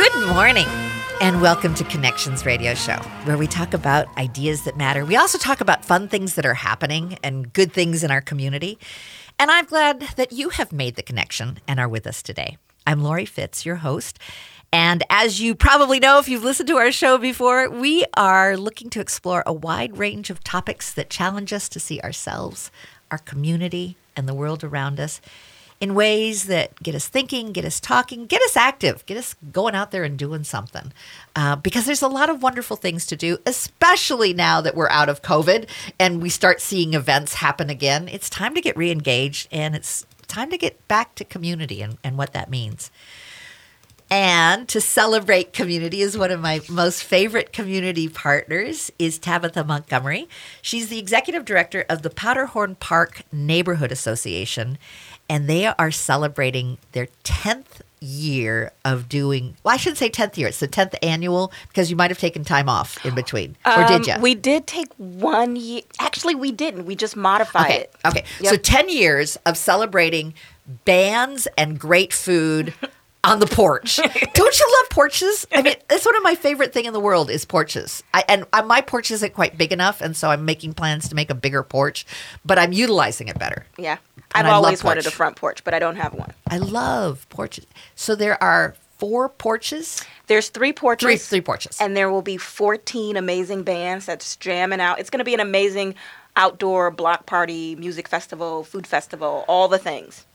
Good morning, and welcome to Connections Radio Show, where we talk about ideas that matter. We also talk about fun things that are happening and good things in our community. And I'm glad that you have made the connection and are with us today. I'm Lori Fitz, your host. And as you probably know, if you've listened to our show before, we are looking to explore a wide range of topics that challenge us to see ourselves, our community, and the world around us in ways that get us thinking, get us talking, get us active, get us going out there and doing something. Uh, because there's a lot of wonderful things to do, especially now that we're out of COVID and we start seeing events happen again. It's time to get re engaged and it's time to get back to community and, and what that means. And to celebrate community is one of my most favorite community partners is Tabitha Montgomery. She's the executive director of the Powderhorn Park Neighborhood Association and they are celebrating their 10th year of doing well i shouldn't say 10th year it's the 10th annual because you might have taken time off in between or did you Um, We did take one year. Actually, we didn't. We just modified okay it. okay Yep. so 10 years of celebrating bands and great food on the porch don't you love porches i mean it's one of my favorite thing in the world is porches I, and uh, my porch isn't quite big enough and so i'm making plans to make a bigger porch but i'm utilizing it better Yeah. And I've I always wanted a front porch, but I don't have one. I love porches. So there are four porches, There's three porches. three three porches. And there will be 14 amazing bands that's jamming out. It's going to be an amazing outdoor block party, music festival, food festival, all the things.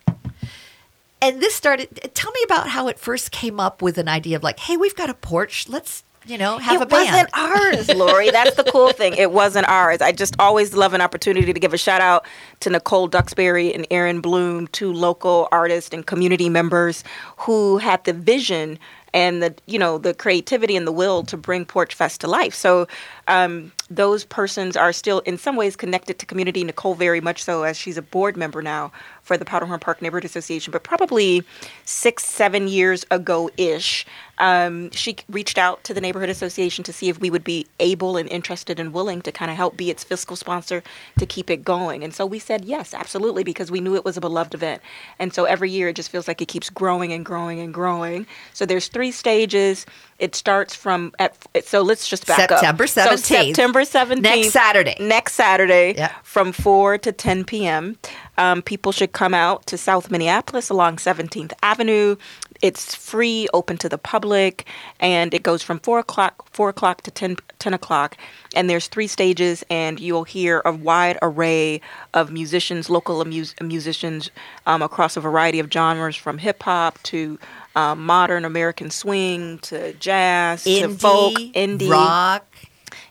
And this started. Tell me about how it first came up with an idea of like, hey, we've got a porch. Let's you know have it a band. It wasn't ours, Lori. That's the cool thing. It wasn't ours. I just always love an opportunity to give a shout out to Nicole Duxbury and Aaron Bloom, two local artists and community members who had the vision and the you know the creativity and the will to bring Porch Fest to life. So um, those persons are still in some ways connected to community. Nicole very much so, as she's a board member now for the Powderhorn Park Neighborhood Association. But probably six, seven years ago ish, um, she reached out to the Neighborhood Association to see if we would be able and interested and willing to kind of help be its fiscal sponsor to keep it going. And so we said yes, absolutely, because we knew it was a beloved event. And so every year it just feels like it keeps growing and growing and growing. So there's three stages. It starts from at so let's just back September up. So 17th. September 17th. Next Saturday. Next Saturday Yeah. from 4 to 10 p.m. Um, people should come out to South Minneapolis along 17th Avenue. It's free, open to the public, and it goes from 4 o'clock, 4 o'clock to 10, 10 o'clock. And there's three stages, and you'll hear a wide array of musicians, local mus- musicians um, across a variety of genres from hip hop to um, modern American swing to jazz to indie, folk, indie rock.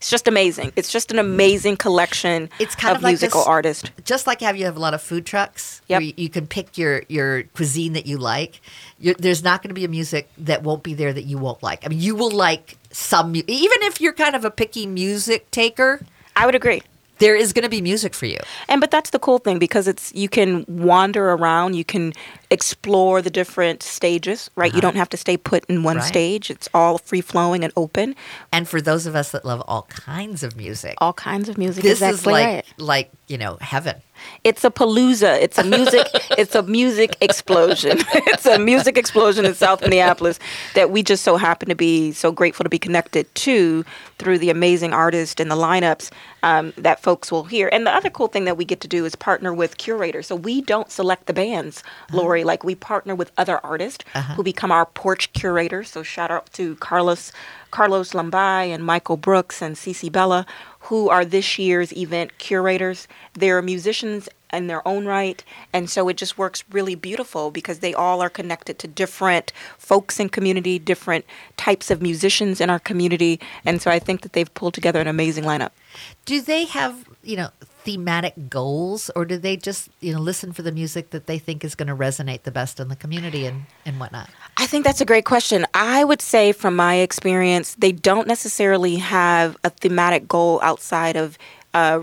It's just amazing. It's just an amazing collection It's kind of, of like musical this- artists. Just like how you have a lot of food trucks, Yep. where you, you can pick your your cuisine that you like. You're, there's not going to be a music that won't be there that you won't like. I mean, you will like some, even if you're kind of a picky music taker. I would agree. There is going to be music for you. And but that's the cool thing because it's you can wander around, you can explore the different stages, right? You don't have to stay put in one Uh-huh. Right. stage. It's all free flowing and open. And for those of us that love all kinds of music, All kinds of music. this exactly is like right. like you know heaven. It's a palooza. It's a music. it's a music explosion. it's a music explosion in South Minneapolis that we just so happen to be so grateful to be connected to through the amazing artists and the lineups um, that folks will hear. And the other cool thing that we get to do is partner with curators. So we don't select the bands, Lori. Like we partner with other artists who become our porch curators. So shout out to Carlos. Carlos Lombay and Michael Brooks and Cece Bella, who are this year's event curators. They're musicians in their own right, and so it just works really beautiful because they all are connected to different folks in community, different types of musicians in our community, and so I think that they've pulled together an amazing lineup. Do they have, you know, thematic goals or do they just, you know, listen for the music that they think is going to resonate the best in the community and, and whatnot? I think that's a great question. I would say, from my experience, they don't necessarily have a thematic goal outside of uh,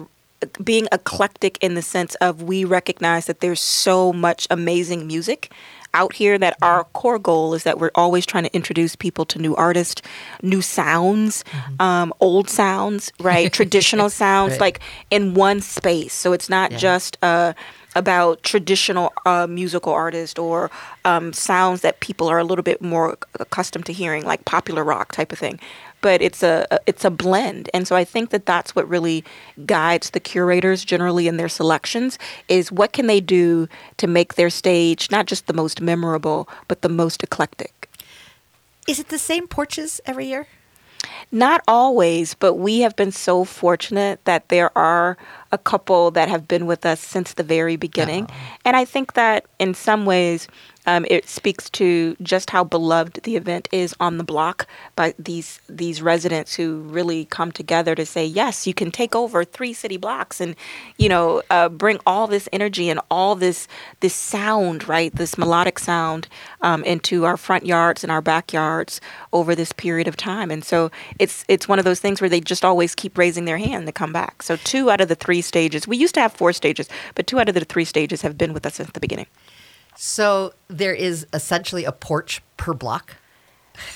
being eclectic in the sense of we recognize that there's so much amazing music out here that our core goal is that we're always trying to introduce people to new artists, new sounds, Mm-hmm. um, old sounds, right? Traditional sounds, Right. like in one space. So it's not Yeah. just uh, about traditional uh, musical artists or um, sounds that people are a little bit more accustomed to hearing, like popular rock type of thing. But it's a it's a blend, and so I think that that's what really guides the curators generally in their selections is what can they do to make their stage not just the most memorable, but the most eclectic. Is it the same porches every year? Not always, but we have been so fortunate that there are a couple that have been with us since the very beginning. And I think that in some ways, um, it speaks to just how beloved the event is on the block by these these residents who really come together to say, yes, you can take over three city blocks and, you know, uh, bring all this energy and all this this sound, right, this melodic sound um, into our front yards and our backyards over this period of time. And so it's it's one of those things where they just always keep raising their hand to come back. So two out of the three stages, we used to have four stages, but two out of the three stages have been with us since the beginning. So there is essentially a porch per block.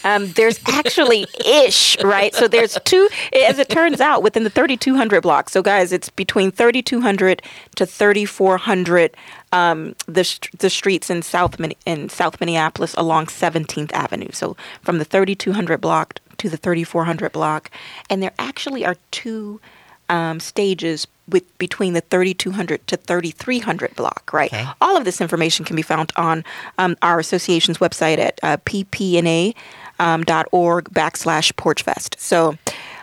Um, there's actually ish, right? So there's two, as it turns out, within the 3,200 block. So guys, it's between 3,200 to 3,400. Um, the the streets in South in South Minneapolis along 17th Avenue. So from the 3,200 block to the 3,400 block, and there actually are two um, stages with between the 3200 to 3300 block right Okay. all of this information can be found on um, our association's website at uh, ppna um, dot org backslash porchfest so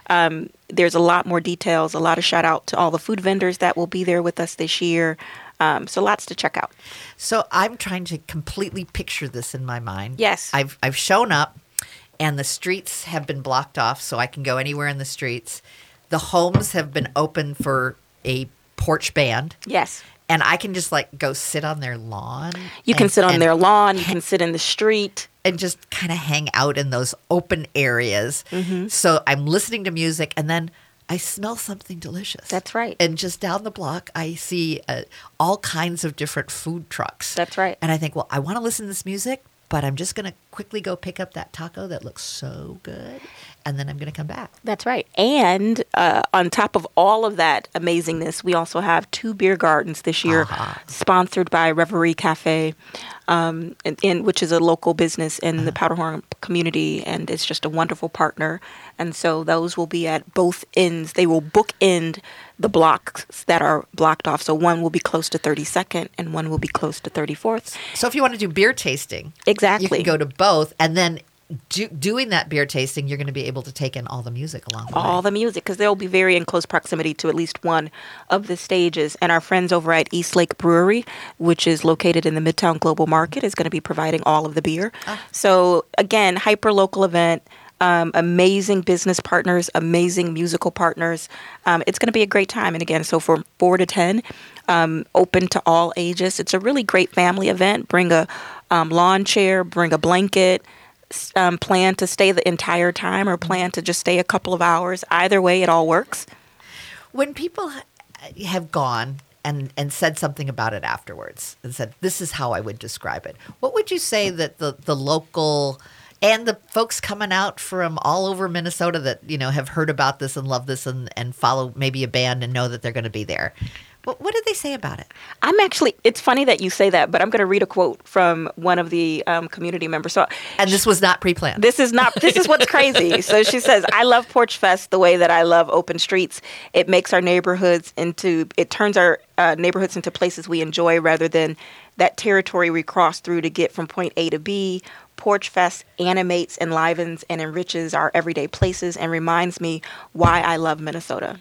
um, there's a lot more details a lot of shout out to all the food vendors that will be there with us this year um, so lots to check out So I'm trying to completely picture this in my mind. Yes. I've I've shown up and the streets have been blocked off so I can go anywhere in the streets. The homes have been open for a porch band. yes And I can just like go sit on their lawn. you can and- sit on their lawn you can sit in the street and just kind of hang out in those open areas. Mm-hmm. So I'm listening to music and then I smell something delicious. That's right. And just down the block, I see uh, all kinds of different food trucks. That's right. And I think, well, I want to listen to this music, but I'm just going to quickly go pick up that taco that looks so good. And then I'm going to come back. That's right. And uh, on top of all of that amazingness, we also have two beer gardens this year, Aha. sponsored by Reverie Cafe, um, in, in, which is a local business in the Powderhorn community, and it's just a wonderful partner. And so those will be at both ends. They will bookend the blocks that are blocked off. So one will be close to 32nd, and one will be close to 34th. So if you want to do beer tasting, Exactly. you can go to both. And then do, doing that beer tasting, you're going to be able to take in all the music along the way. all the music because they'll be very in close proximity to at least one of the stages. And our friends over at East Lake Brewery, which is located in the Midtown Global Market, is going to be providing all of the beer. So again, hyper local event. Um, amazing business partners, amazing musical partners. Um, it's going to be a great time. And again, so from four to ten, um, open to all ages. It's a really great family event. Bring a um, lawn chair, bring a blanket um, plan to stay the entire time or plan to just stay a couple of hours. Either way, it all works. when people have gone and and said something about it afterwards and said this is how I would describe it, what would you say that the the local and the folks coming out from all over Minnesota that you know have heard about this and love this and and follow maybe a band and know that they're going to be there. What, what did they say about it? I'm actually, it's funny that you say that, but I'm going to read a quote from one of the um, community members. So And this was not pre-planned. This is not. This is what's crazy. So she says, "I love Porch Fest the way that I love open streets. It makes our neighborhoods into. It turns our uh, neighborhoods into places we enjoy rather than that territory we cross through to get from point A to B. Porch Fest animates, enlivens, and enriches our everyday places and reminds me why I love Minnesota."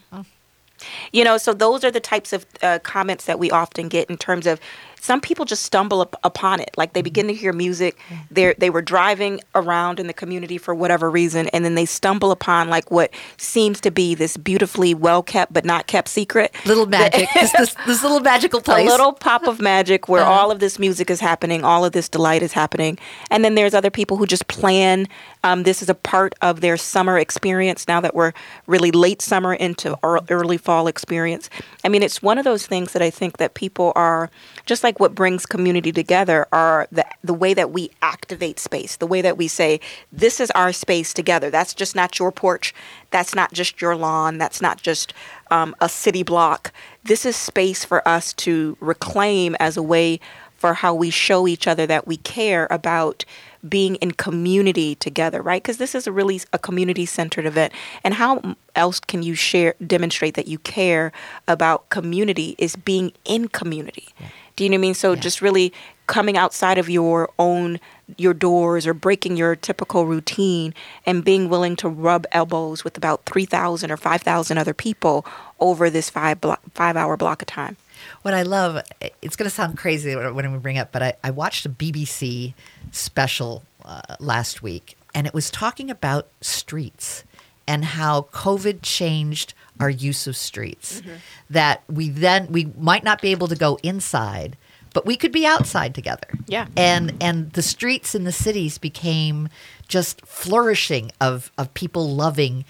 You know, so those are the types of uh, comments that we often get in terms of some people just stumble up upon it. Like they begin to hear music, they they were driving around in the community for whatever reason, and then they stumble upon like what seems to be this beautifully well kept but not kept secret. little magic. this, this this little magical place. A little pop of magic where Uh-huh. all of this music is happening, all of this delight is happening. And then there's other people who just plan. Um, this is a part of their summer experience now that we're really late summer into ear- early fall experience. I mean, it's one of those things that I think that people are, just like like what brings community together are the the way that we activate space, the way that we say this is our space together. That's just not your porch. That's not just your lawn. That's not just um, a city block. This is space for us to reclaim as a way for how we show each other that we care about being in community together, right? Because this is a really a community centered event. And how else can you share, demonstrate that you care about community is being in community. Yeah. Do you know what I mean? So yeah. just really coming outside of your own your doors or breaking your typical routine and being willing to rub elbows with about 3000 or 5000 other people over this 5 blo- 5 hour block of time what I love, it's going to sound crazy when we bring up, but I, I watched a BBC special uh, last week, and it was talking about streets and how COVID changed our use of streets. Mm-hmm. That we then we might not be able to go inside, but we could be outside together. Yeah. And and the streets in the cities became just flourishing of of people loving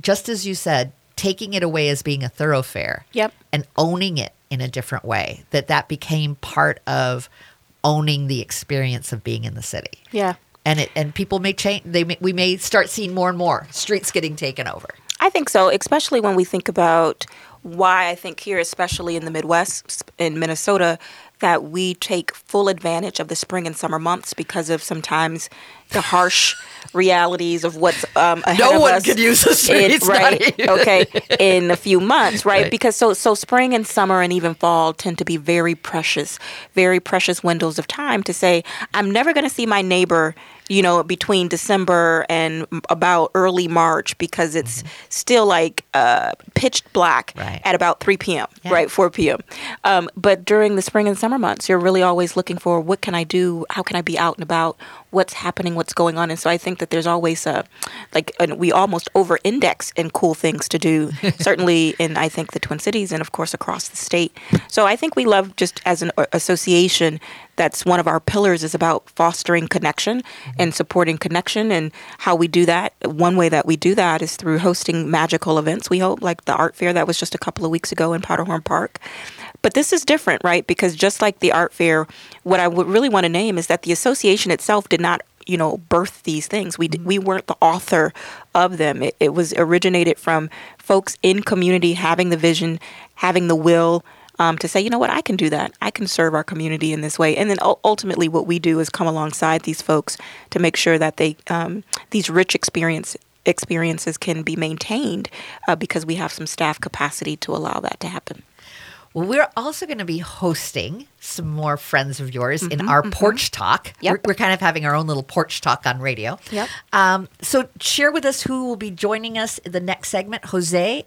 just as you said taking it away as being a thoroughfare. Yep. And owning it in a different way. That that became part of owning the experience of being in the city. Yeah. And it and people may change. They may, we may start seeing more and more streets getting taken over. I think so, especially when we think about why I think here, especially in the Midwest, in Minnesota, that we take full advantage of the spring and summer months because of sometimes the harsh realities of what's um, ahead no of one us. could use the streets, in, right? okay, in a few months, right? Right. Because so so spring and summer and even fall tend to be very precious, very precious windows of time to say I'm never going to see my neighbor you know, between December and about early March because it's mm-hmm. still like uh, pitch black right. at about 3 p.m., yeah. right? 4 p.m. Um, but during the spring and summer months, you're really always looking for what can I do? How can I be out and about? What's happening? What's going on? And so I think that there's always a, like, and we almost over index in cool things to do, certainly in, I think, the Twin Cities and, of course, across the state. So I think we love just as an uh, association that's one of our pillars is about fostering connection mm-hmm. and supporting connection and how we do that one way that we do that is through hosting magical events we hope like the art fair that was just a couple of weeks ago in powderhorn park but this is different right because just like the art fair what i would really want to name is that the association itself did not you know birth these things we we weren't the author of them it, it was originated from folks in community having the vision having the will um, to say, you know what, I can do that. I can serve our community in this way. And then ultimately, what we do is come alongside these folks to make sure that they um, these rich experience experiences can be maintained uh, because we have some staff capacity to allow that to happen. Well, we're also going to be hosting some more friends of yours mm-hmm, in our mm-hmm. porch talk. Yep. We're, we're, kind of having our own little porch talk on radio. Yep. Um, so, share with us who will be joining us in the next segment. Jose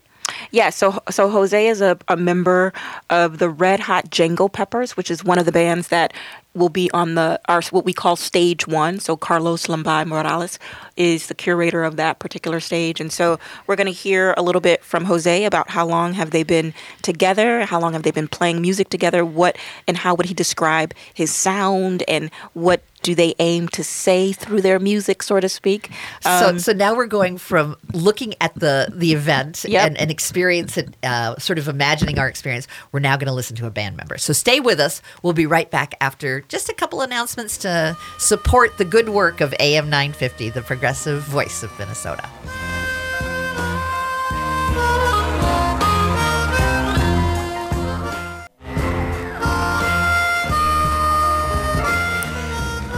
yeah, so so Jose is a, a member of the Red Hot Django Peppers, which is one of the bands that will be on the our what we call stage one. So Carlos Lombay Morales is the curator of that particular stage, and so we're going to hear a little bit from Jose about how long have they been together, how long have they been playing music together, what and how would he describe his sound, and what do they aim to say through their music, so to speak? Um, so, so now we're going from looking at the the event yep. and, and experience it, uh, sort of imagining our experience. We're now going to listen to a band member. So stay with us. We'll be right back after just a couple announcements to support the good work of AM 950, the progressive voice of Minnesota.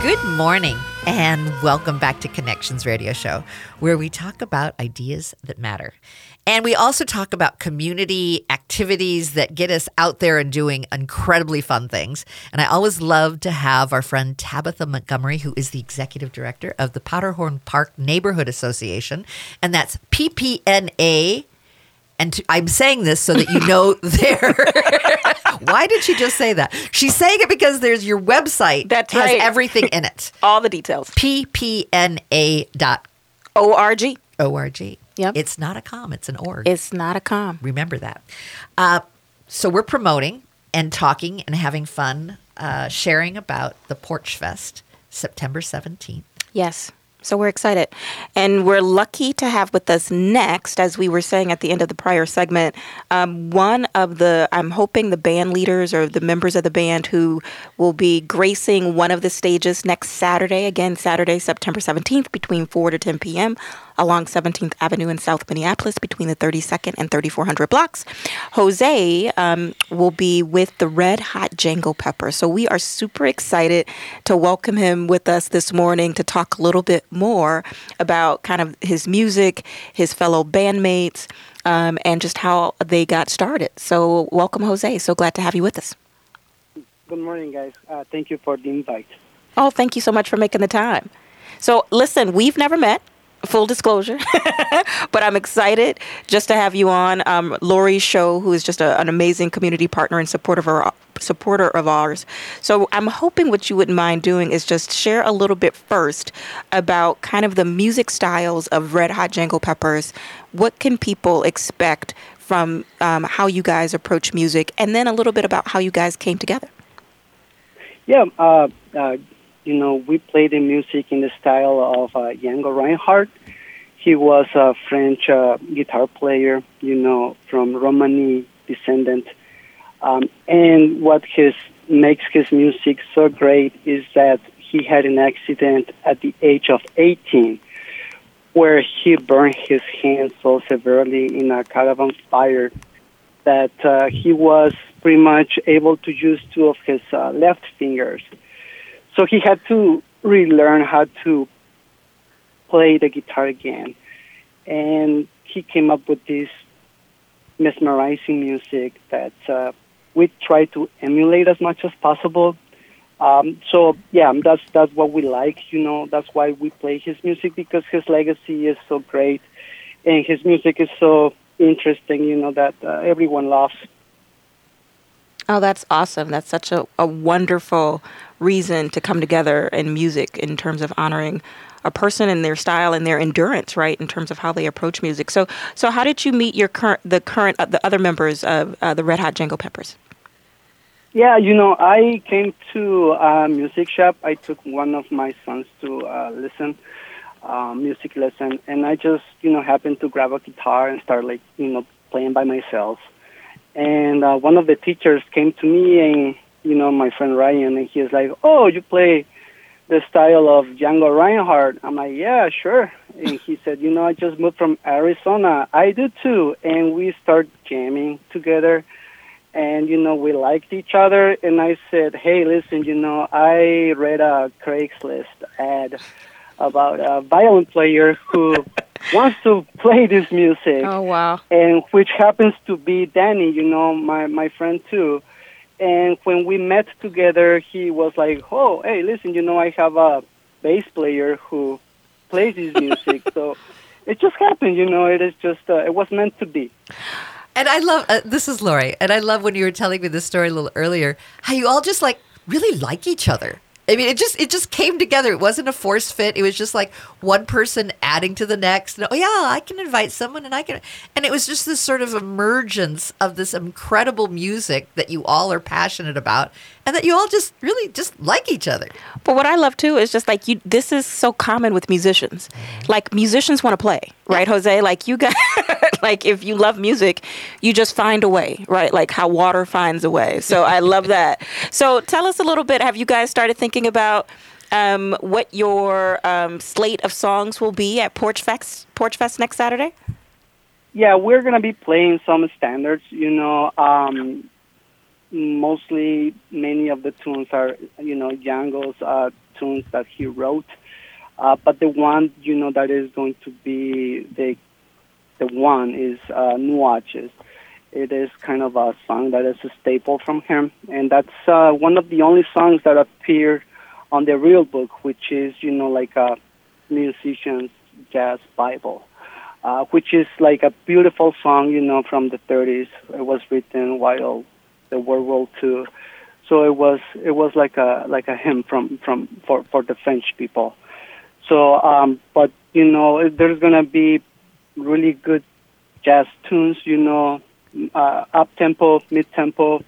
Good morning and welcome back to Connections Radio Show, where we talk about ideas that matter. And we also talk about community activities that get us out there and doing incredibly fun things. And I always love to have our friend Tabitha Montgomery, who is the executive director of the Powderhorn Park Neighborhood Association. And that's PPNA. And to, I'm saying this so that you know there. Why did she just say that? She's saying it because there's your website that has right. everything in it. All the details. PPNA.org. O-R-G. O-R-G. Yep. It's not a com, it's an org. It's not a com. Remember that. Uh, so we're promoting and talking and having fun, uh, sharing about the Porch Fest, September 17th. Yes. So we're excited. And we're lucky to have with us next, as we were saying at the end of the prior segment, um, one of the, I'm hoping the band leaders or the members of the band who will be gracing one of the stages next Saturday, again, Saturday, September 17th, between 4 to 10 p.m along 17th Avenue in South Minneapolis between the 32nd and 3400 blocks. Jose um, will be with the Red Hot Django Pepper. So we are super excited to welcome him with us this morning to talk a little bit more about kind of his music, his fellow bandmates, um, and just how they got started. So welcome, Jose. So glad to have you with us. Good morning, guys. Uh, thank you for the invite. Oh, thank you so much for making the time. So, listen, we've never met full disclosure. but I'm excited just to have you on um, Show, who is just a, an amazing community partner and supporter of, our, supporter of ours. So I'm hoping what you wouldn't mind doing is just share a little bit first about kind of the music styles of Red Hot Django Peppers. What can people expect from um, how you guys approach music, and then a little bit about how you guys came together? Yeah, uh, uh, you know, we play the music in the style of uh, Django Reinhardt. He was a French uh, guitar player, you know, from Romani descendant. Um, and what his makes his music so great is that he had an accident at the age of 18 where he burned his hand so severely in a caravan fire that uh, he was pretty much able to use two of his uh, left fingers so he had to relearn how to play the guitar again. And he came up with this mesmerizing music that uh, we try to emulate as much as possible. Um, so yeah, that's that's what we like. You know, that's why we play his music because his legacy is so great, and his music is so interesting. You know that uh, everyone loves. Oh, that's awesome. That's such a, a wonderful reason to come together in music in terms of honoring a person and their style and their endurance, right, in terms of how they approach music. So, so how did you meet your current, the current, uh, the other members of uh, the Red Hot Django Peppers? Yeah, you know, I came to a music shop. I took one of my sons to uh, listen, uh, music lesson, and I just, you know, happened to grab a guitar and start like, you know, playing by myself. And uh, one of the teachers came to me and, you know, my friend Ryan, and he was like, oh, you play the style of Django Reinhardt. I'm like, yeah, sure. And he said, you know, I just moved from Arizona. I do too. And we start jamming together. And, you know, we liked each other. And I said, hey, listen, you know, I read a Craigslist ad about a violin player who wants to play this music. Oh wow! And which happens to be Danny, you know, my my friend too. And when we met together, he was like, "Oh, hey, listen, you know, I have a bass player who plays this music." so it just happened, you know. It is just uh, it was meant to be. And I love uh, this is Lori, and I love when you were telling me this story a little earlier, how you all just like really like each other. I mean, it just it just came together. It wasn't a force fit. It was just like one person adding to the next. And, oh yeah, I can invite someone, and I can. And it was just this sort of emergence of this incredible music that you all are passionate about, and that you all just really just like each other. But what I love too is just like you. This is so common with musicians. Mm-hmm. Like musicians want to play, right, Jose? Like you got, like if you love music, you just find a way, right? Like how water finds a way. So I love that. So tell us a little bit. Have you guys started thinking? thinking about um, what your um, slate of songs will be at Porch Fest, Porch Fest next Saturday? Yeah, we're going to be playing some standards. You know, um, mostly many of the tunes are, you know, Django's uh, tunes that he wrote. Uh, but the one, you know, that is going to be the the one is uh, Nuages. It is kind of a song that is a staple from him, and that's uh, one of the only songs that appear on the real book, which is you know like a musician's jazz Bible, uh, which is like a beautiful song you know from the 30s. It was written while the World War II, so it was it was like a like a hymn from from for for the French people. So, um, but you know, there's gonna be really good jazz tunes, you know, uh, up tempo, mid tempo,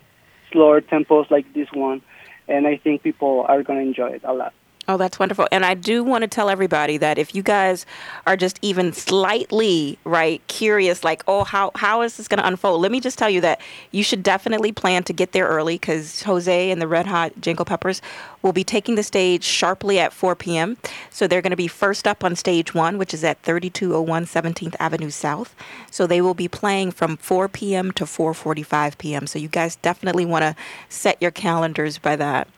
slower tempos like this one and I think people are going to enjoy it a lot. Oh, that's wonderful. And I do want to tell everybody that if you guys are just even slightly, right, curious, like, oh, how, how is this going to unfold? Let me just tell you that you should definitely plan to get there early because Jose and the Red Hot Django Peppers will be taking the stage sharply at 4 p.m. So they're going to be first up on stage one, which is at 3201 17th Avenue South. So they will be playing from 4 p.m. to 4:45 p.m. So you guys definitely want to set your calendars by that.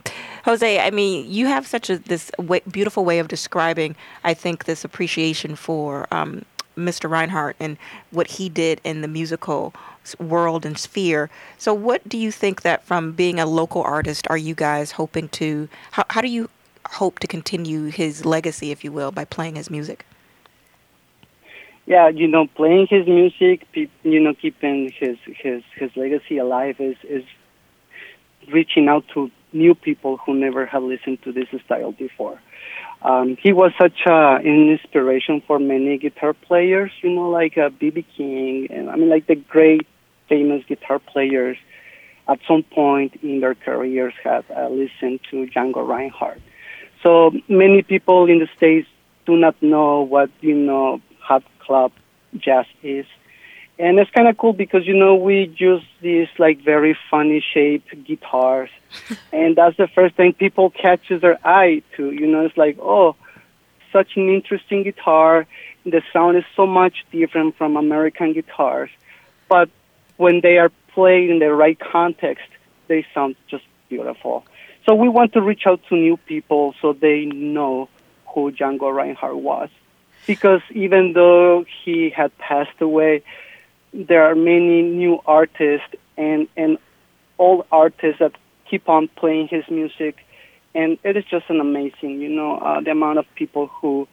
Jose, I mean, you have such a this way, beautiful way of describing. I think this appreciation for um, Mr. Reinhardt and what he did in the musical world and sphere. So, what do you think that from being a local artist, are you guys hoping to? How, how do you hope to continue his legacy, if you will, by playing his music? Yeah, you know, playing his music, you know, keeping his his his legacy alive is is reaching out to new people who never had listened to this style before. Um, he was such a, an inspiration for many guitar players, you know, like B.B. Uh, King, and I mean, like the great famous guitar players at some point in their careers have uh, listened to Django Reinhardt. So many people in the States do not know what, you know, hot club jazz is and it's kind of cool because you know we use these like very funny shaped guitars. And that's the first thing people catches their eye to you know it's like oh such an interesting guitar. The sound is so much different from american guitars. But when they are played in the right context they sound just beautiful. So we want to reach out to new people so they know who django reinhardt was. Because even though he had passed away there are many new artists and and old artists that keep on playing his music, and it is just an amazing, you know, uh, the amount of people who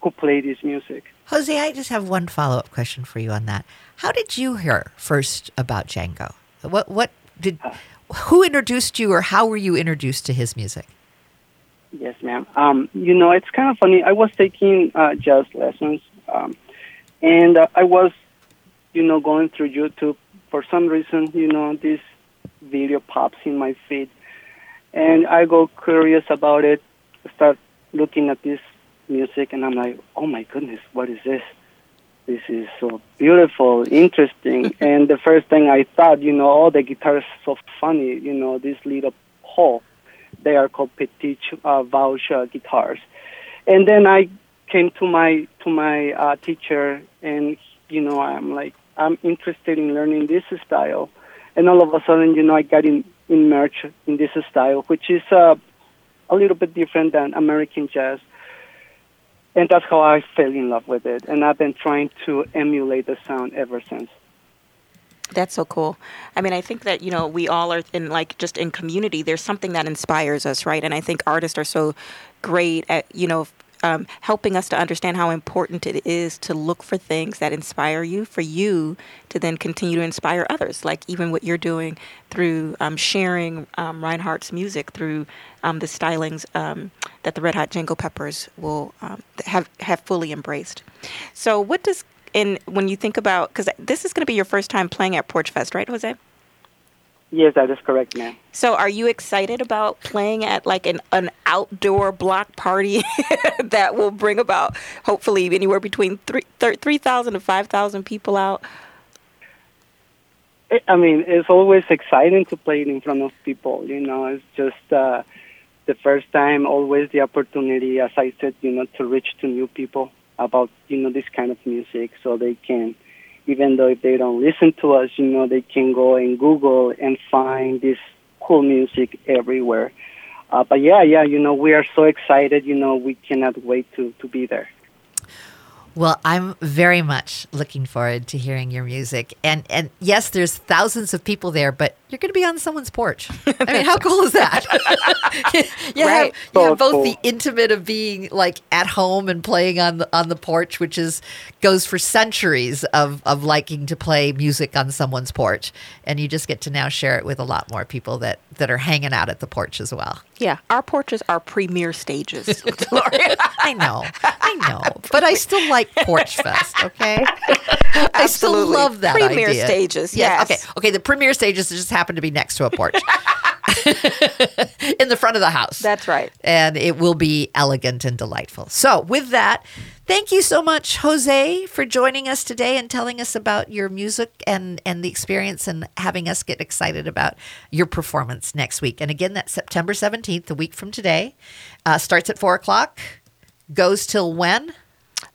who play this music. Jose, I just have one follow up question for you on that. How did you hear first about Django? What what did who introduced you, or how were you introduced to his music? Yes, ma'am. Um, you know, it's kind of funny. I was taking uh, jazz lessons, um, and uh, I was you know, going through YouTube, for some reason, you know, this video pops in my feed. And I go curious about it, start looking at this music, and I'm like, oh my goodness, what is this? This is so beautiful, interesting. and the first thing I thought, you know, all oh, the guitars so funny, you know, this little hole. They are called petit uh, bouche uh, guitars. And then I came to my to my uh, teacher, and you know, I'm like, I'm interested in learning this style. And all of a sudden, you know, I got in, in immersed in this style, which is uh, a little bit different than American jazz. And that's how I fell in love with it. And I've been trying to emulate the sound ever since. That's so cool. I mean, I think that, you know, we all are in like just in community, there's something that inspires us, right? And I think artists are so great at, you know, um, helping us to understand how important it is to look for things that inspire you, for you to then continue to inspire others, like even what you're doing through um, sharing um, Reinhardt's music through um, the stylings um, that the Red Hot Django Peppers will um, have have fully embraced. So, what does in when you think about because this is going to be your first time playing at Porch Fest, right, Jose? Yes, that is correct, ma'am. So, are you excited about playing at like an, an outdoor block party that will bring about hopefully anywhere between 3,000 3, to 5,000 people out? I mean, it's always exciting to play in front of people. You know, it's just uh, the first time, always the opportunity, as I said, you know, to reach to new people about, you know, this kind of music so they can even though if they don't listen to us, you know, they can go and Google and find this cool music everywhere. Uh, but yeah, yeah, you know, we are so excited. You know, we cannot wait to, to be there. Well, I'm very much looking forward to hearing your music. And and yes, there's thousands of people there, but you're going to be on someone's porch. I mean, how cool is that? you, right. have, you have both cool. the intimate of being like at home and playing on the on the porch, which is goes for centuries of of liking to play music on someone's porch, and you just get to now share it with a lot more people that that are hanging out at the porch as well. Yeah, our porches are premier stages. I know, I know, but I still like Porch Fest. Okay, I still love that premier idea. stages. Yes. Okay. Okay. The premier stages just happen to be next to a porch. in the front of the house. That's right. And it will be elegant and delightful. So, with that, thank you so much, Jose, for joining us today and telling us about your music and, and the experience and having us get excited about your performance next week. And again, that's September 17th, a week from today. Uh, starts at 4 o'clock, goes till when?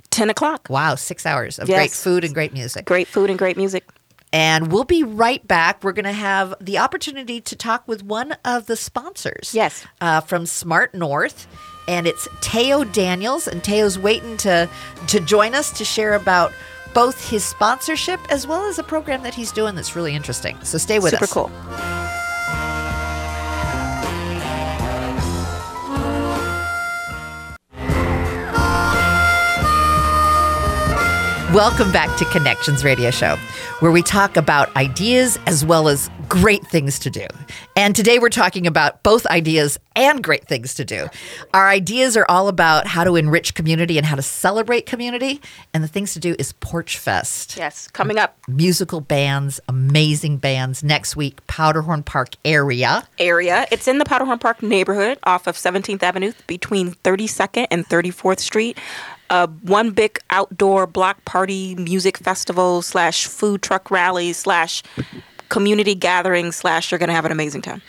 10 o'clock. Wow, six hours of Yes. great food and great music. Great food and great music. And we'll be right back. We're going to have the opportunity to talk with one of the sponsors. Yes. Uh, from Smart North. And it's Teo Daniels. And Teo's waiting to, to join us to share about both his sponsorship as well as a program that he's doing that's really interesting. So stay with Super us. cool. Welcome back to Connections Radio Show, where we talk about ideas as well as great things to do. And today we're talking about both ideas and great things to do. Our ideas are all about how to enrich community and how to celebrate community. And the things to do is Porch Fest. Yes, coming up Musical bands, amazing bands next week, Powderhorn Park area. area. It's in the Powderhorn Park neighborhood off of 17th Avenue between 32nd and 34th Street. Uh, one big outdoor block party music festival slash food truck rally slash community gathering slash you're going to have an amazing time.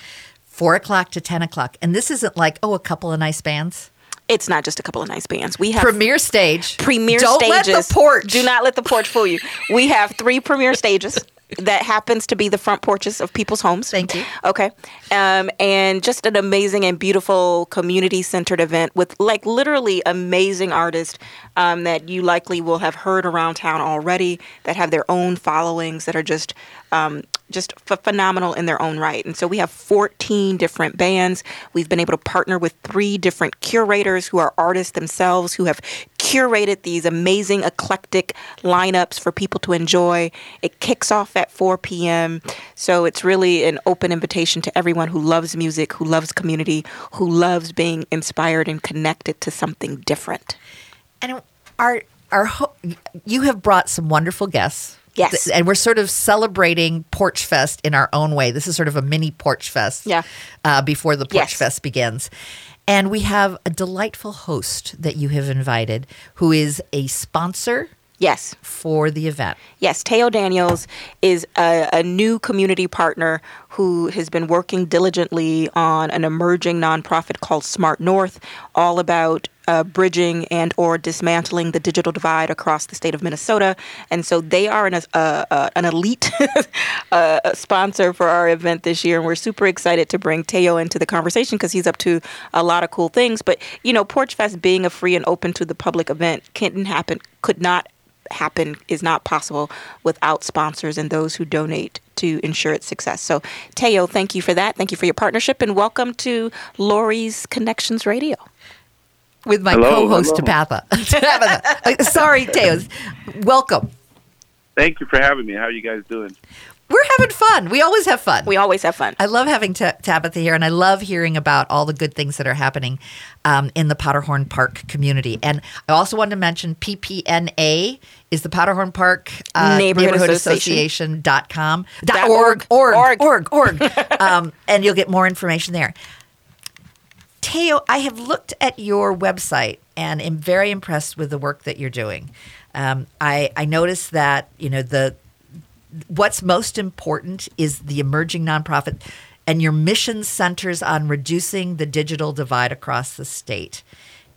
Four o'clock to 10 o'clock. And this isn't like, oh, a couple of nice bands. It's not just a couple of nice bands. We have Premier stage. premier Don't stages. let the porch. Do not let the porch fool you. We have three premier stages that happens to be the front porches of people's homes. Thank you. Okay. Um, and just an amazing and beautiful community centered event with like literally amazing artists um, that you likely will have heard around town already that have their own followings that are just um, just ph phenomenal in their own right. And so we have 14 different bands. We've been able to partner with three different curators who are artists themselves who have curated these amazing eclectic lineups for people to enjoy. It kicks off at 4 p.m. So it's really an open invitation to everyone who loves music, who loves community, who loves being inspired and connected to something different. And our our ho- you have brought some wonderful guests. Yes. Th- And we're sort of celebrating Porch Fest in our own way. This is sort of a mini Porch Fest. Yeah. Uh, before the Porch Yes. Fest begins. And we have a delightful host that you have invited who is a sponsor Yes. for the event. Yes, Teo Daniels is a, a new community partner who has been working diligently on an emerging nonprofit called Smart North, all about uh, bridging and or dismantling the digital divide across the state of Minnesota. And so they are an, uh, uh, an elite uh, sponsor for our event this year, and we're super excited to bring Teo into the conversation because he's up to a lot of cool things. But you know, Porch Fest being a free and open to the public event couldn't happen, could not happen is not possible without sponsors and those who donate to ensure its success. So, Teo, thank you for that. Thank you for your partnership and welcome to Lori's Connections Radio. With my Hello, co-host hello. Tapatha. Tapatha. Uh, Sorry, Teo. Welcome. Thank you for having me. How are you guys doing? We're having fun. We always have fun. We always have fun. I love having Ta- Tabitha here, and I love hearing about all the good things that are happening um, in the Powderhorn Park community. And I also wanted to mention PPNA is the Powderhorn Park uh, Neighborhood Neighborhood Association. Association dot com Dot dot org org. org Org. org org, um, and you'll get more information there. Teo, I have looked at your website and am very impressed with the work that you're doing. Um, I, I noticed that you know the what's most important is the emerging nonprofit, and your mission centers on reducing the digital divide across the state.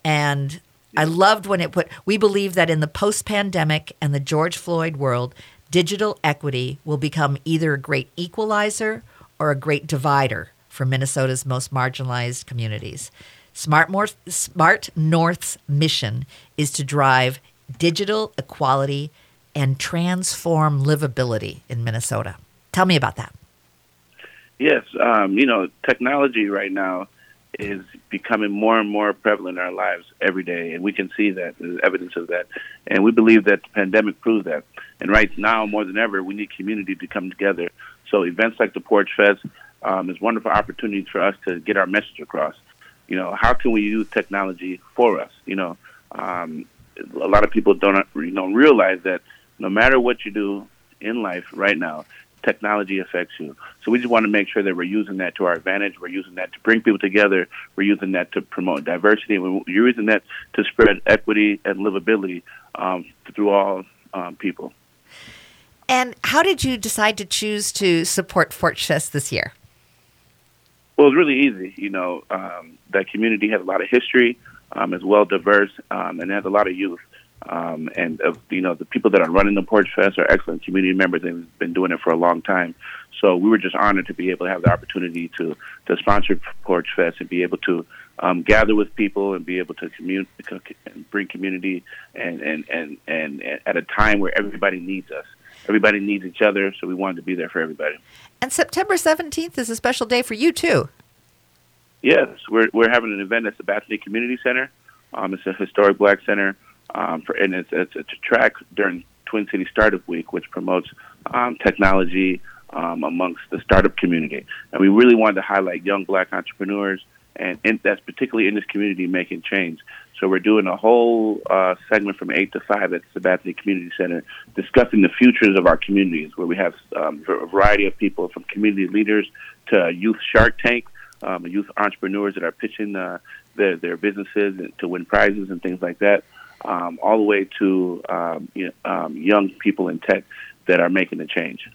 And I loved when it put, we believe that in the post pandemic and the George Floyd world, digital equity will become either a great equalizer or a great divider for Minnesota's most marginalized communities. Smart, More, Smart North's mission is to drive digital equality and transform livability in Minnesota. Tell me about that. Yes, um, you know, technology right now is becoming more and more prevalent in our lives every day, and we can see that there's evidence of that. And we believe that the pandemic proved that. And right now, more than ever, we need community to come together. So events like the Porch Fest um, wonderful opportunities for us to get our message across. You know, how can we use technology for us? You know, um, a lot of people don't you know realize that no matter what you do in life right now, technology affects you. So we just want to make sure that we're using that to our advantage. We're using that to bring people together. We're using that to promote diversity. We're using that to spread equity and livability um, through all um, people. And how did you decide to choose to support Porch Fest this year? Well, was really easy. You know, um, that community has a lot of history, um, is well diverse, um, and has a lot of youth. Um, and uh, you know, the people that are running the Porch Fest are excellent community members and have been doing it for a long time. So we were just honored to be able to have the opportunity to to sponsor Porch Fest and be able to um, gather with people and be able to commute, bring community and, and, and, and at a time where everybody needs us. Everybody needs each other, so we wanted to be there for everybody. And September 17th is a special day for you, too. Yes, we're, we're having an event at the Sabathani Community Center. Um, it's a historic black center, um, for, and it's, it's, a track during Twin City Startup Week, which promotes um, technology um, amongst the startup community. And we really wanted to highlight young black entrepreneurs and that's particularly in this community making change. So we're doing a whole uh, segment from eight to five at the Sabathani Community Center, discussing the futures of our communities, where we have um, a variety of people from community leaders to youth Shark Tank, um, youth entrepreneurs that are pitching uh, their their businesses to win prizes and things like that, um, all the way to um, you know, um, young people in tech that are making the change.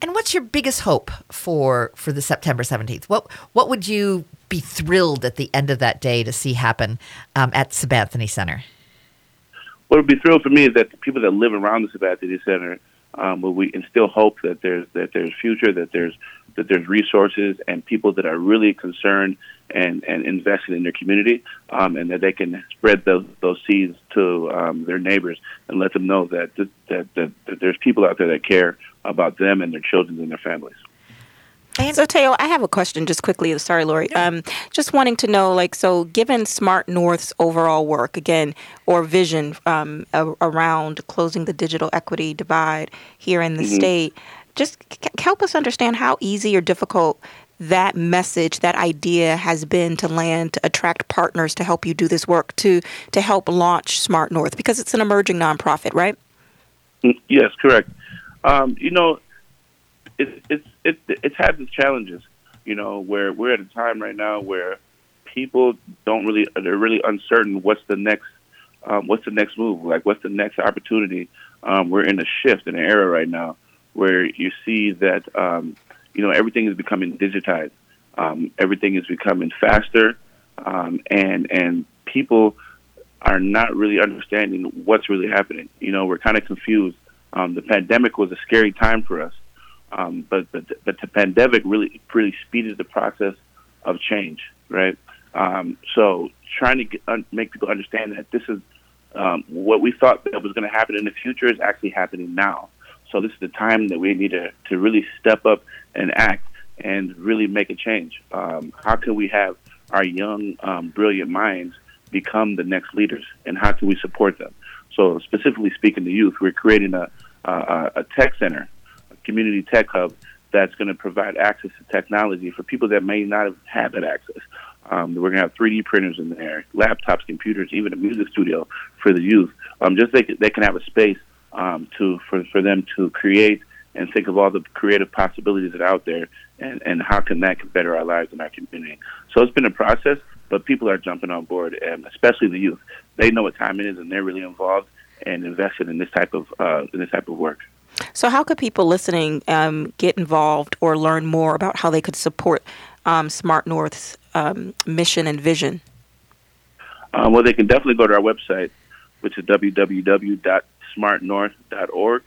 And what's your biggest hope for for the September seventeenth? What what would you be thrilled at the end of that day to see happen um, at Sabathani Center? What would be thrilled for me is that the people that live around the Sabathani Center um, will we instill hope that there's that there's future, that there's that there's resources and people that are really concerned and, and invested in their community, um, and that they can spread those those seeds to um, their neighbors and let them know that, that that that there's people out there that care about them and their children and their families. And so, Teo, I have a question just quickly. Sorry, Lori. Um, just wanting to know, like, so given Smart North's overall work, again, or vision um, a- around closing the digital equity divide here in the mm-hmm. state, just c- help us understand how easy or difficult that message, that idea has been to land, to attract partners to help you do this work, to to help launch Smart North, because it's an emerging nonprofit, right? Mm, yes, correct. Um, you know, it's it's it, it's had its challenges. You know, where we're at a time right now where people don't really they're really uncertain what's the next um, what's the next move like what's the next opportunity. Um, we're in a shift in an era right now where you see that um, you know everything is becoming digitized. Um, everything is becoming faster, um, and and people are not really understanding what's really happening. You know, we're kind of confused. Um, the pandemic was a scary time for us. Um, but, but but the pandemic really really speeded the process of change, right? Um, so trying to get, un, make people understand that this is um, what we thought that was going to happen in the future is actually happening now. So this is the time that we need to to really step up and act and really make a change. Um, how can we have our young, um, brilliant minds become the next leaders, and how can we support them? So specifically speaking to youth, we're creating a, a, a tech center community tech hub that's going to provide access to technology for people that may not have had that access. Um, we're going to have 3D printers in there, laptops, computers, even a music studio for the youth. Um, just they, they can have a space um, to for, for them to create and think of all the creative possibilities that are out there and, and how can that better our lives in our community. So it's been a process, but people are jumping on board, and especially the youth. They know what time it is, and they're really involved and invested in this type of uh, in this type of work. So, how could people listening um, get involved or learn more about how they could support um, Smart North's um, mission and vision? Uh, well, they can definitely go to our website, which is www.smartnorth.org.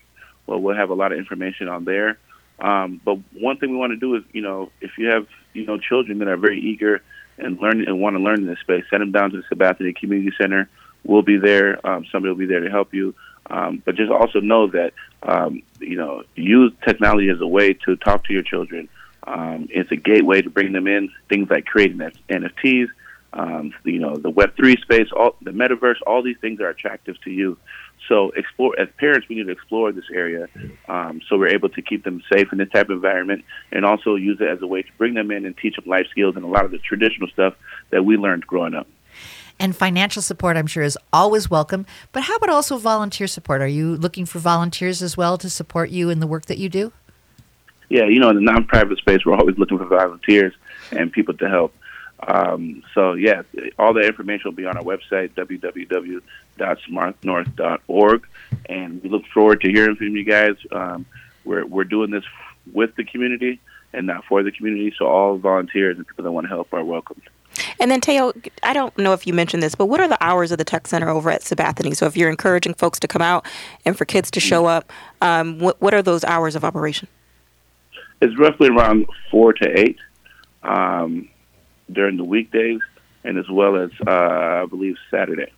Well, we'll have a lot of information on there. Um, but one thing we want to do is, you know, if you have, you know, children that are very eager and learn and want to learn in this space, send them down to the Sabathani Community Center. We'll be there. Um, somebody will be there to help you. Um, but just also know that um, you know use technology as a way to talk to your children. Um, it's a gateway to bring them in. Things like creating NFTs, um, you know, the Web three space, all the metaverse. All these things are attractive to you. So explore as parents, we need to explore this area um, so we're able to keep them safe in this type of environment, and also use it as a way to bring them in and teach them life skills and a lot of the traditional stuff that we learned growing up. And financial support, I'm sure, is always welcome. But how about also volunteer support? Are you looking for volunteers as well to support you in the work that you do? yeah, you know, in the non-private space, we're always looking for volunteers and people to help. Um, so yeah, all the information will be on our website www.smartnorth.org, and we look forward to hearing from you guys. Um, we're we're doing this with the community and not for the community, so all volunteers and people that want to help are welcomed. And then Teo, I don't know if you mentioned this, but what are the hours of the tech center over at Sabathani? So if you're encouraging folks to come out and for kids to show up, um, what what are those hours of operation? It's roughly around four to eight um, during the weekdays, and as well as uh, I believe Saturday.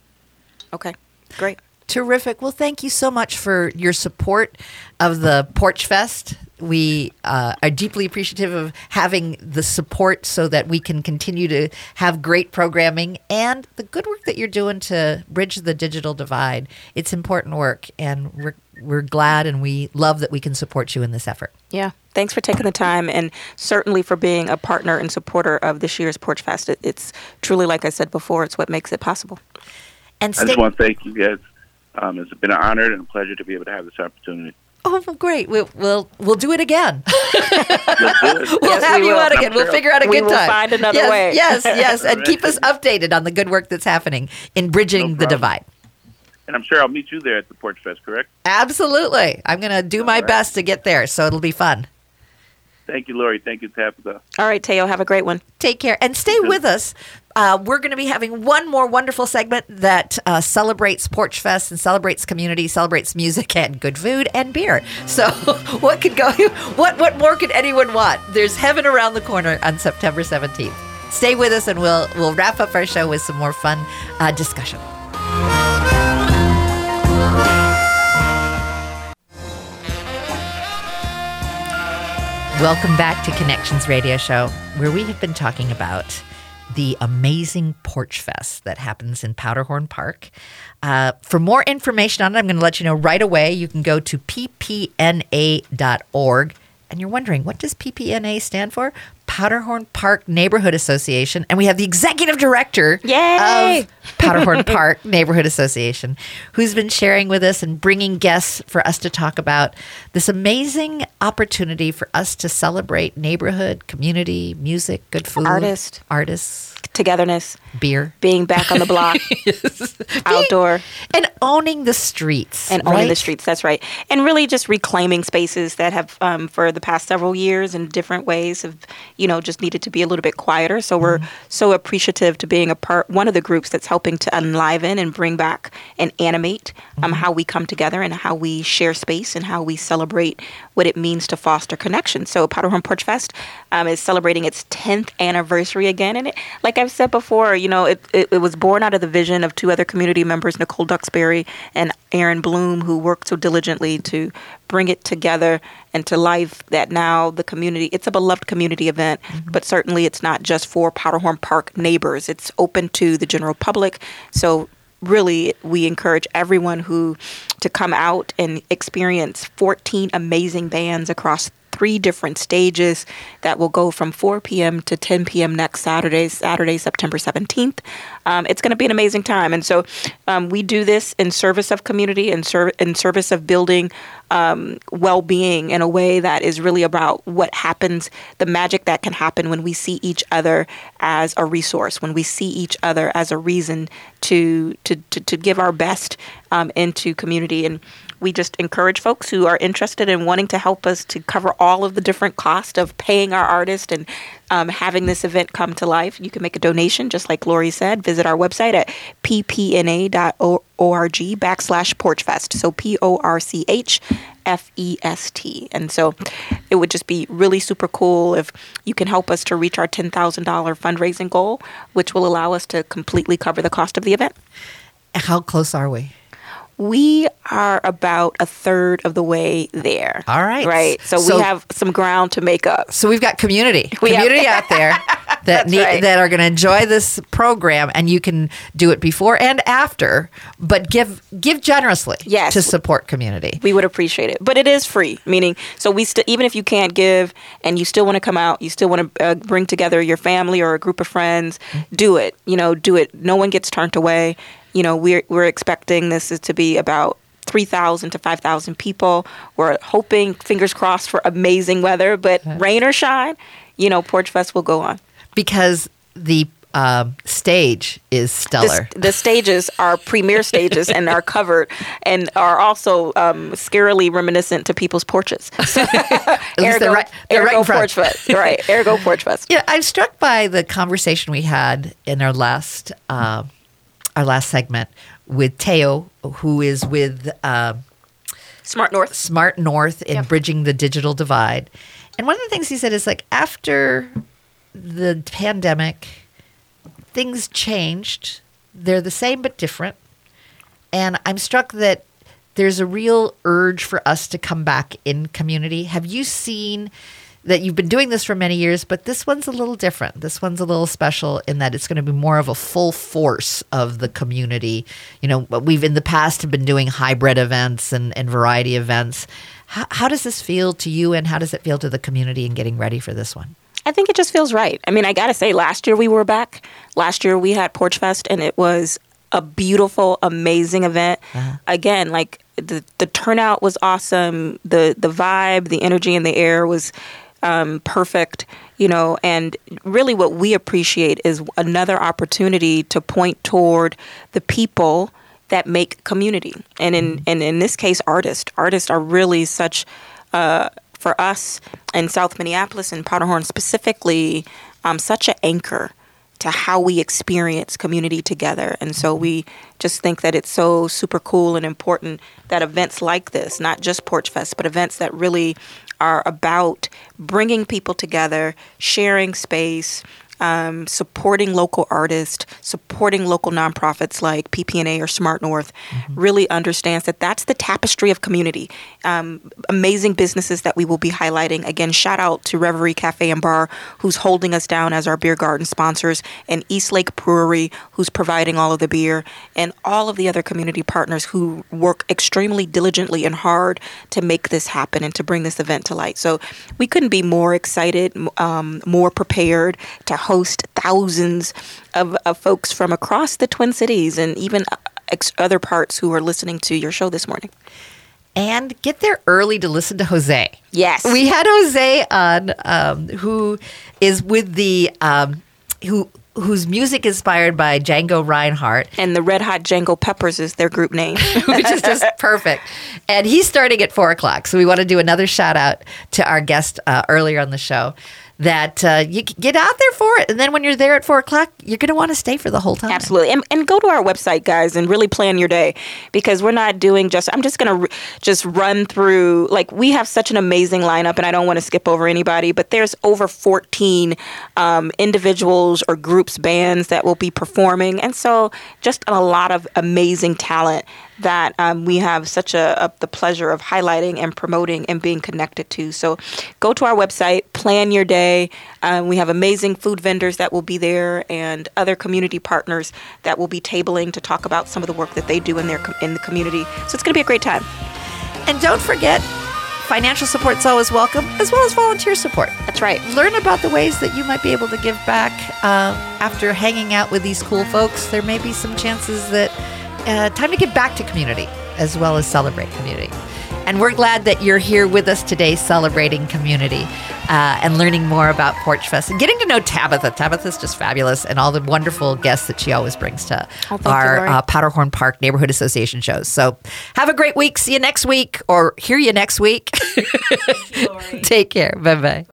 Okay, great. Terrific. Well, thank you so much for your support of the Porch Fest. We uh, are deeply appreciative of having the support so that we can continue to have great programming and the good work that you're doing to bridge the digital divide. It's important work, and we're, we're glad and we love that we can support you in this effort. Yeah. Thanks for taking the time and certainly for being a partner and supporter of this year's Porch Fest. It, it's truly, like I said before, it's what makes it possible. And I just want to thank you guys. Um, it's been an honor and a pleasure to be able to have this opportunity. Oh, well, great. We'll, we'll, we'll do it again. Let's do it. We'll Yes, have we you will. on again. I'm We'll sure. figure out a We good will time. find another yes, way. Yes, yes, and keep us updated on the good work that's happening in bridging No the divide. And I'm sure I'll meet you there at the Porch Fest, correct? Absolutely. I'm going to do my right. best to get there, so it'll be fun. Thank you, Lori. Thank you, Tabitha. All right, Teo, have a great one. Take care and stay with us. Uh, we're going to be having one more wonderful segment that uh, celebrates Porch Fest and celebrates community, celebrates music and good food and beer. So, what could go? What what more could anyone want? There's heaven around the corner on September 17th. Stay with us, and we'll we'll wrap up our show with some more fun uh, discussion. Welcome back to Connections Radio Show, where we have been talking about the amazing Porch Fest that happens in Powderhorn Park. Uh, for more information on it, I'm going to let you know right away. You can go to ppna.org. And you're wondering, what does PPNA stand for? Powderhorn Park Neighborhood Association. And we have the executive director Yay! of Powderhorn Park Neighborhood Association, who's been sharing with us and bringing guests for us to talk about this amazing opportunity for us to celebrate neighborhood, community, music, good food, Artist. artists, Togetherness, beer, being back on the block, outdoor. and owning the streets and owning the streets. That's right. And really just reclaiming spaces that have, um, for the past several years in different ways, have, you know, just needed to be a little bit quieter. So we're so appreciative to being a part, one of the groups that's helping to enliven and bring back and animate um, how we come together and how we share space and how we celebrate what it means to foster connection. So Powderhorn Porch Fest um, is celebrating its 10th anniversary again. And it, like I've said before, you know, it, it, it was born out of the vision of two other community members, Nicole Duxbury and Aaron Bloom, who worked so diligently to bring it together and to life that now the community, it's a beloved community event, mm-hmm. but certainly it's not just for Powderhorn Park neighbors. It's open to the general public. So really we encourage everyone who to come out and experience 14 amazing bands across three different stages that will go from 4 p.m. to 10 p.m. next Saturday, Saturday, September 17th. Um, it's going to be an amazing time. And so um, we do this in service of community and ser- in service of building um, well being in a way that is really about what happens, the magic that can happen when we see each other as a resource, when we see each other as a reason to, to, to, to give our best um, into community. And we just encourage folks who are interested in wanting to help us to cover all of the different cost of paying our artist and um, having this event come to life. You can make a donation, just like Lori said. Visit our website at ppna.org backslash porchfest. So P O R C H F E S T. And so it would just be really super cool if you can help us to reach our $10,000 fundraising goal, which will allow us to completely cover the cost of the event. How close are we? We are about a third of the way there. All right. Right. So, So- we have some ground to make up. So we've got community, We have- community out there that need, right. that are going to enjoy this program, and you can do it before and after, but give give generously Yes. to support community. We would appreciate it. But it is free, meaning, so we still, even if you can't give and you still want to come out, you still want to uh, bring together your family or a group of friends, do it. You know, do it. No one gets turned away. You know, we're, we're expecting this is to be about 3,000 to 5,000 people. We're hoping, fingers crossed, for amazing weather, but rain or shine, you know, Porch Fest will go on. Because the um, stage is stellar. The, the, stages are premier stages and are covered and are also um, scarily reminiscent to people's porches. ergo, they're right, they're ergo right Porch Fest. Right. Ergo Porch Fest. Yeah, I'm struck by the conversation we had in our last uh, our last segment with Teo, who is with uh, Smart North. Smart North in Yep. bridging the digital divide. And one of the things he said is like after the pandemic, things changed. They're the same but different. And I'm struck that there's a real urge for us to come back in community. Have you seen that you've been doing this for many years, but this one's a little different. This one's a little special in that it's going to be more of a full force of the community. You know, we've in the past have been doing hybrid events and, and variety events. How, how does this feel to you and how does it feel to the community in getting ready for this one? I think it just feels right. I mean, I got to say, last year we were back. Last year we had Porch Fest, and it was a beautiful, amazing event. Uh-huh. Again, like the the turnout was awesome. the The vibe, the energy in the air was um, perfect. You know, and really, what we appreciate is another opportunity to point toward the people that make community, and in and in this case, artists. Artists are really such. Uh, for us in South Minneapolis and Powderhorn specifically, um, such an anchor to how we experience community together. And so we just think that it's so super cool and important that events like this, not just Porch Fest, but events that really are about bringing people together, sharing space, um, supporting local artists, supporting local nonprofits like PPNA or Smart North, really understands that that's the tapestry of community. Um, amazing businesses that we will be highlighting. Again, shout out to Reverie Cafe and Bar, who's holding us down as our beer garden sponsors, and East Lake Brewery, who's providing all of the beer, and all of the other community partners who work extremely diligently and hard to make this happen and to bring this event to light. So we couldn't be more excited, um, more prepared to host thousands of, of folks from across the Twin Cities and even uh, ex- other parts who are listening to your show this morning. And get there early to listen to Jose. Yes. We had Jose on, um, who is with the um, who whose music is inspired by Django Reinhardt, and the Red Hot Django Peppers is their group name. which is just perfect. And he's starting at four o'clock, so we want to do another shout out to our guest uh, earlier on the show. That uh, you get out there for it, and then when you're there at four o'clock, you're going to want to stay for the whole time. Absolutely. And, and go to our website, guys, and really plan your day because we're not doing just, I'm just going to r- just run through, like, we have such an amazing lineup, and I don't want to skip over anybody, but there's over 14 um, individuals or groups, bands that will be performing. And so just a lot of amazing talent that um, we have such a, a the pleasure of highlighting and promoting and being connected to. So go to our website, plan your day. Um, we have amazing food vendors that will be there and other community partners that will be tabling to talk about some of the work that they do in their com- in the community. So it's going to be a great time. And don't forget, financial support is always welcome, as well as volunteer support. That's right. Learn about the ways that you might be able to give back uh, after hanging out with these cool folks. There may be some chances that uh, time to give back to community as well as celebrate community. And we're glad that you're here with us today celebrating community uh, and learning more about Porch Fest and getting to know Tabitha. Tabitha's just fabulous and all the wonderful guests that she always brings to Oh, thank you, our Lori. uh, Powderhorn Park Neighborhood Association shows. So have a great week. See you next week or hear you next week. Take care. Bye bye.